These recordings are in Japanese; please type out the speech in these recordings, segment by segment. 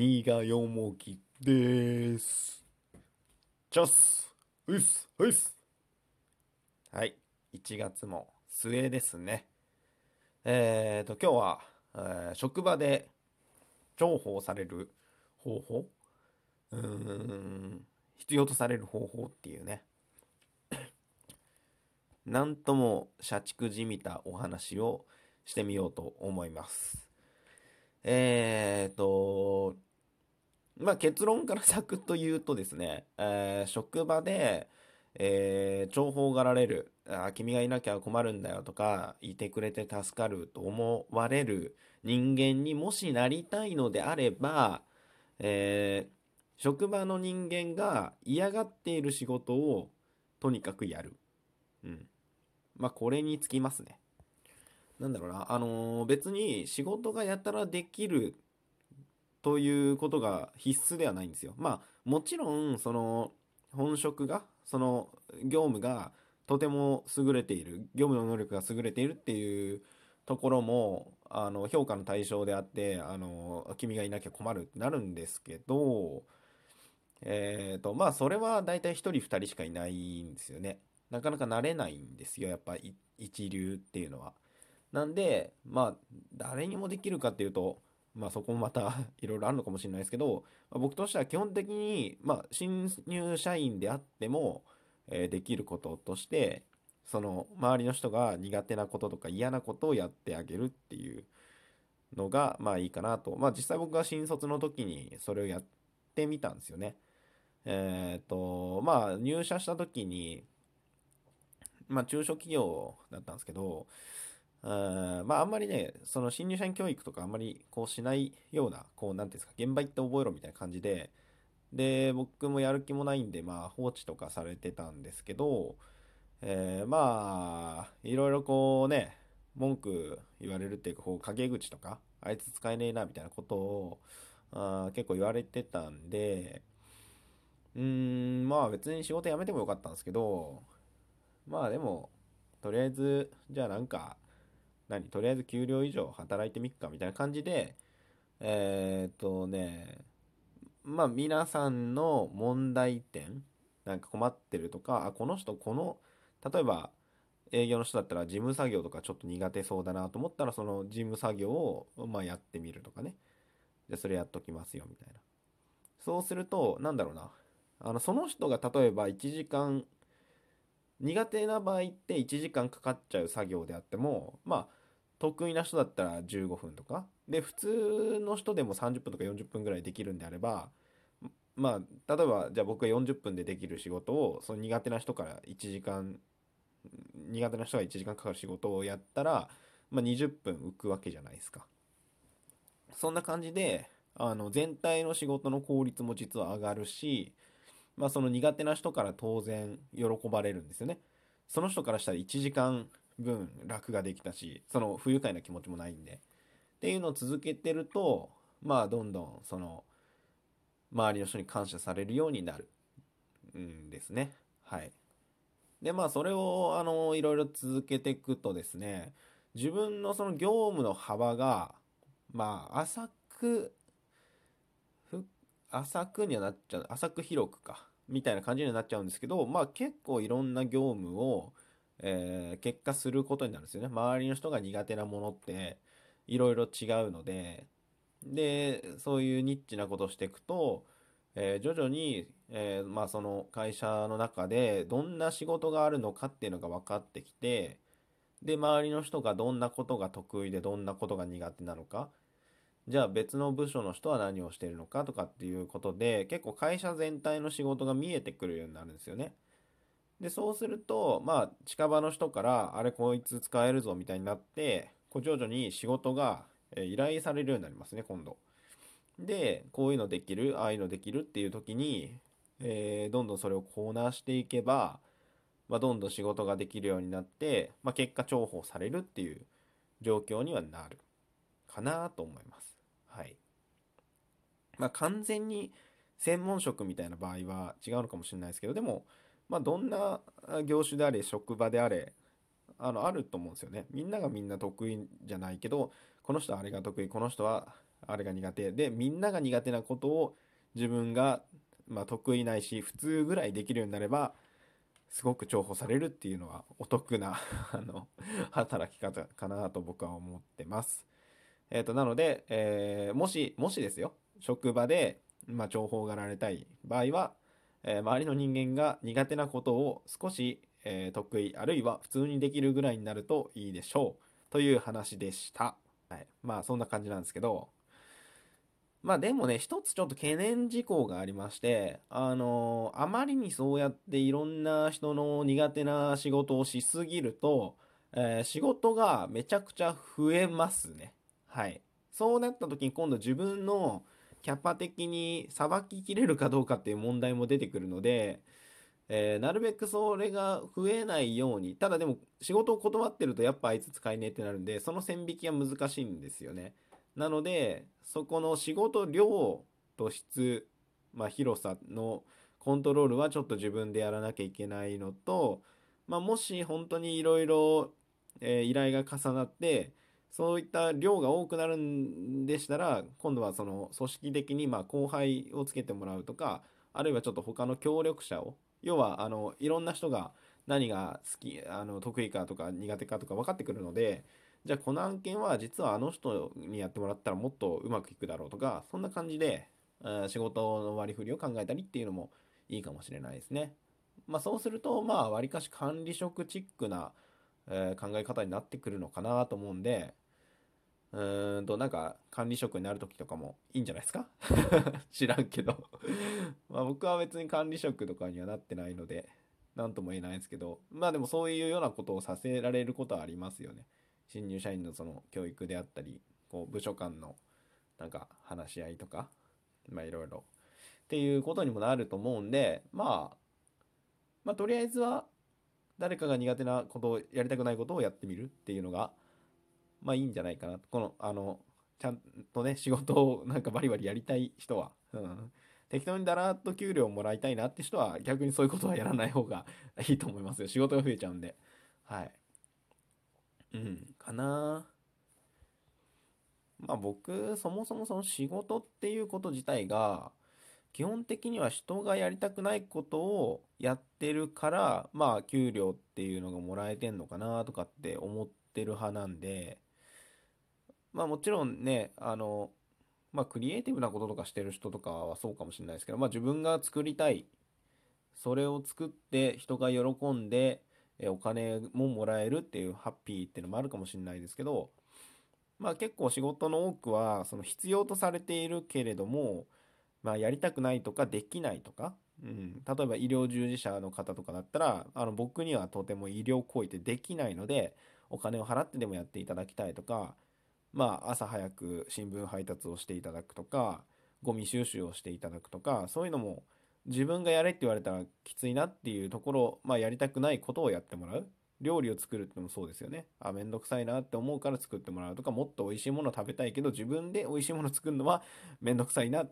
新賀よもぎです。チョスうっすうっすはい、1月も末ですね。えーと、今日は、えー職場で重宝される方法うーん、必要とされる方法っていうね。なんとも社畜じみたお話をしてみようと思います。えーと、まあ結論からサクッと言うとですね、えー職場で、えー重宝がられる、あ君がいなきゃ困るんだよとか、いてくれて助かると思われる人間にもしなりたいのであれば、えー職場の人間が嫌がっている仕事をとにかくやる。うん。まあこれにつきますね。なんだろうな、あのー別に仕事がやたらできるということが必須ではないんですよ。まあもちろんその本職がその業務がとても優れている業務の能力が優れているっていうところもあの評価の対象であってあの君がいなきゃ困るってなるんですけどえっとまあそれは大体1人2人しかいないんですよね。なかなか慣れないんですよやっぱ一流っていうのは。なんでまあ誰にもできるかっていうとまあそこもまた いろいろあるのかもしれないですけど、まあ僕としては基本的に、まあ、新入社員であっても、えーできることとしてその周りの人が苦手なこととか嫌なことをやってあげるっていうのがまあいいかなと。まあ実際僕が新卒の時にそれをやってみたんですよね。えっとまあ入社した時にまあ中小企業だったんですけどうん。まああんまりね、その新入社員教育とかあんまりこうしないような、こうなんていうんですか、現場行って覚えろみたいな感じで、で、僕もやる気もないんで、まあ放置とかされてたんですけど、えーまあ、いろいろこうね、文句言われるっていうか、こう陰口とか、あいつ使えねえなみたいなことを、あ結構言われてたんで、うーん、まあ別に仕事辞めてもよかったんですけど、まあでも、とりあえず、じゃあなんか、何とりあえず給料以上働いてみっかみたいな感じで、えーっとね、まあ皆さんの問題点、なんか困ってるとか、あ、この人この、例えば営業の人だったら事務作業とかちょっと苦手そうだなと思ったら、その事務作業をまあやってみるとかね。で、それやっときますよみたいな。そうすると、なんだろうな。あの、その人が例えば1時間、苦手な場合って1時間かかっちゃう作業であっても、まあ、得意な人だったら15分とか。で、普通の人でも30分とか40分ぐらいできるんであれば、まあ、例えば、じゃあ僕が40分でできる仕事を、その苦手な人から1時間、苦手な人が1時間かかる仕事をやったら、まあ20分浮くわけじゃないですか。そんな感じで、あの、全体の仕事の効率も実は上がるし、まあその苦手な人から当然喜ばれるんですよね。その人からしたら1時間分楽ができたし、その不愉快な気持ちもないんで。っていうのを続けてると、まあどんどんその周りの人に感謝されるようになるんですね。はい。で、まあそれをあのいろいろ続けていくとですね、自分のその業務の幅が、まあ浅く、浅くにはなっちゃう、浅く広くか、みたいな感じになっちゃうんですけど、まあ結構いろんな業務を、えー結果することになるんですよね。周りの人が苦手なものっていろいろ違うので、で、そういうニッチなことをしていくと、えー徐々に、えーまあその会社の中でどんな仕事があるのかっていうのが分かってきて、で、周りの人がどんなことが得意でどんなことが苦手なのか、じゃあ別の部署の人は何をしてるのかとかっていうことで、結構会社全体の仕事が見えてくるようになるんですよね。で、そうすると、まあ、近場の人から、あれこいつ使えるぞみたいになって、こう徐々に仕事がえ依頼されるようになりますね、今度。で、こういうのできる、ああいうのできるっていう時に、えーどんどんそれをこなしていけば、まあ、どんどん仕事ができるようになって、まあ、結果重宝されるっていう状況にはなるかなと思います。はい。まあ、完全に専門職みたいな場合は違うのかもしれないですけど、でも、まあ、どんな業種であれ、職場であれ、あの、あると思うんですよね。みんながみんな得意じゃないけど、この人はあれが得意、この人はあれが苦手でみんなが苦手なことを自分が、まあ、得意ないし普通ぐらいできるようになればすごく重宝されるっていうのはお得な あの働き方かなと僕は思ってます。えっ、ー、となので、えー、もしもしですよ職場で、まあ、重宝がられたい場合は、え、周りの人間が苦手なことを少し、え得意あるいは普通にできるぐらいになるといいでしょうという話でした。はい、まあそんな感じなんですけどまあでもね、一つちょっと懸念事項がありまして、あのー、あまりにそうやっていろんな人の苦手な仕事をしすぎると、えー、仕事がめちゃくちゃ増えますね。はい。そうなった時に今度自分のキャパ的にさばききれるかどうかっていう問題も出てくるので、えー、なるべくそれが増えないように、ただでも仕事を断ってるとやっぱあいつ使えねえってなるんで、その線引きが難しいんですよね。なので、そこの仕事量と質、まあ、広さのコントロールはちょっと自分でやらなきゃいけないのと、まあ、もし本当にいろいろ依頼が重なって、そういった量が多くなるんでしたら、今度はその組織的にま後輩をつけてもらうとか、あるいはちょっと他の協力者を、要はあのいろんな人が何が好き、あの得意かとか苦手かとか分かってくるので、じゃあこの案件は実はあの人にやってもらったらもっとうまくいくだろうとか、そんな感じで、仕事の割り振りを考えたりっていうのもいいかもしれないですね。まあそうすると、まあ割かし管理職チックな、えー、考え方になってくるのかなと思うんで、うーんと、なんか管理職になる時とかもいいんじゃないですか？知らんけど。まあ僕は別に管理職とかにはなってないので、なんとも言えないですけど、まあでもそういうようなことをさせられることはありますよね。新入社員のその教育であったりこう部署間のなんか話し合いとかまあいろいろ。っていうことにもなると思うんでまあまあとりあえずは誰かが苦手なことをやりたくないことをやってみるっていうのがまあいいんじゃないかな。このあのちゃんとね仕事をなんかバリバリやりたい人は、うん、適当にだらっと給料をもらいたいなって人は逆にそういうことはやらない方がいいと思いますよ。仕事が増えちゃうんで。はい。うん、かな。まあ僕、そもそもその仕事っていうこと自体が、基本的には人がやりたくないことをやってるから、まあ給料っていうのがもらえてんのかなとかって思ってる派なんで、まあもちろんね、あの、まあクリエイティブなこととかしてる人とかはそうかもしれないですけど、まあ自分が作りたい、それを作って人が喜んで、えお金ももらえるっていうハッピーっていうのもあるかもしれないですけど、まあ結構仕事の多くはその必要とされているけれども、まあやりたくないとかできないとか、うん、例えば医療従事者の方とかだったら、あの僕にはとても医療行為ってできないので、お金を払ってでもやっていただきたいとか、まあ朝早く新聞配達をしていただくとか、ゴミ収集をしていただくとか、そういうのも自分がやれって言われたらきついなっていうところ、まあやりたくないことをやってもらう。料理を作るってのもそうですよね。あ、めんどくさいなって思うから作ってもらうとか、もっと美味しいもの食べたいけど、自分で美味しいもの作るのはめんどくさいな、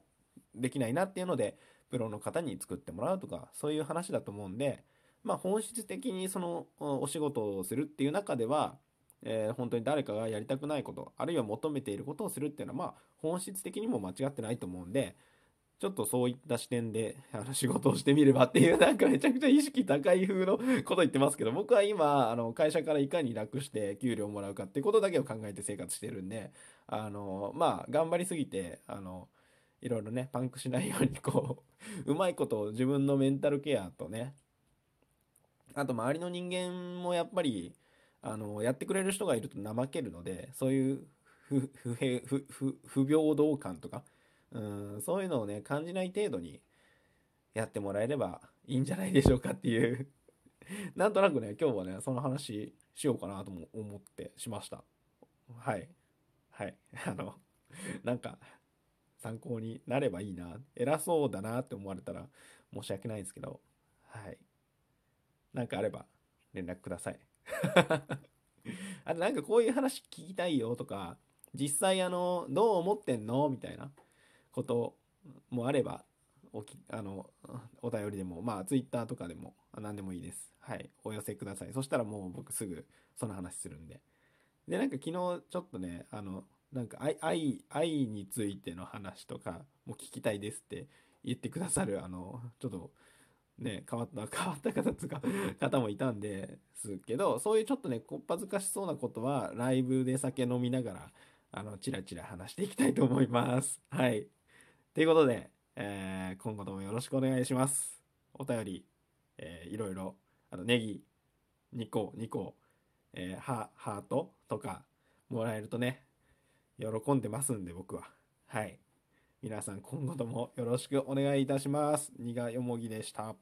できないなっていうので、プロの方に作ってもらうとか、そういう話だと思うんで、まあ本質的にそのお仕事をするっていう中では、えー、本当に誰かがやりたくないこと、あるいは求めていることをするっていうのは、まあ本質的にも間違ってないと思うんで、ちょっとそういった視点であの仕事をしてみればっていうなんかめちゃくちゃ意識高い風のこと言ってますけど僕は今あの会社からいかに楽して給料をもらうかってことだけを考えて生活してるんであのまあ頑張りすぎてあのいろいろねパンクしないようにこう うまいことを自分のメンタルケアとねあと周りの人間もやっぱりあのやってくれる人がいると怠けるのでそういう不不不不平等感とかうん、そういうのをね、感じない程度にやってもらえればいいんじゃないでしょうかっていう なんとなくね、今日はね、その話しようかなとも思ってしました。はい。はい。あの、なんか、参考になればいいな。偉そうだなって思われたら申し訳ないですけど、はい。なんかあれば連絡ください。あとなんかこういう話聞きたいよとか、実際あの、どう思ってんの？みたいな。こともあればおきあのお便りでもまあ Twitter とかでも何でもいいですはいお寄せくださいそしたらもう僕すぐその話するんででなんか昨日ちょっとねあのなんか愛、愛、愛についての話とかも聞きたいですって言ってくださる、あの、ちょっと、ね、変わった、変わった方つか、方もいたんですけど、そういうちょっとね、こっぱずかしそうなことは、ライブで酒飲みながら、あの、チラチラ話していきたいと思います。はい。ということで、えー、今後ともよろしくお願いします。お便り、えー、いろいろ、あの、ネギ、2個、2個、えー、ハートとかもらえるとね、喜んでますんで、僕は。はい。皆さん今後ともよろしくお願いいたします。にがよもぎでした。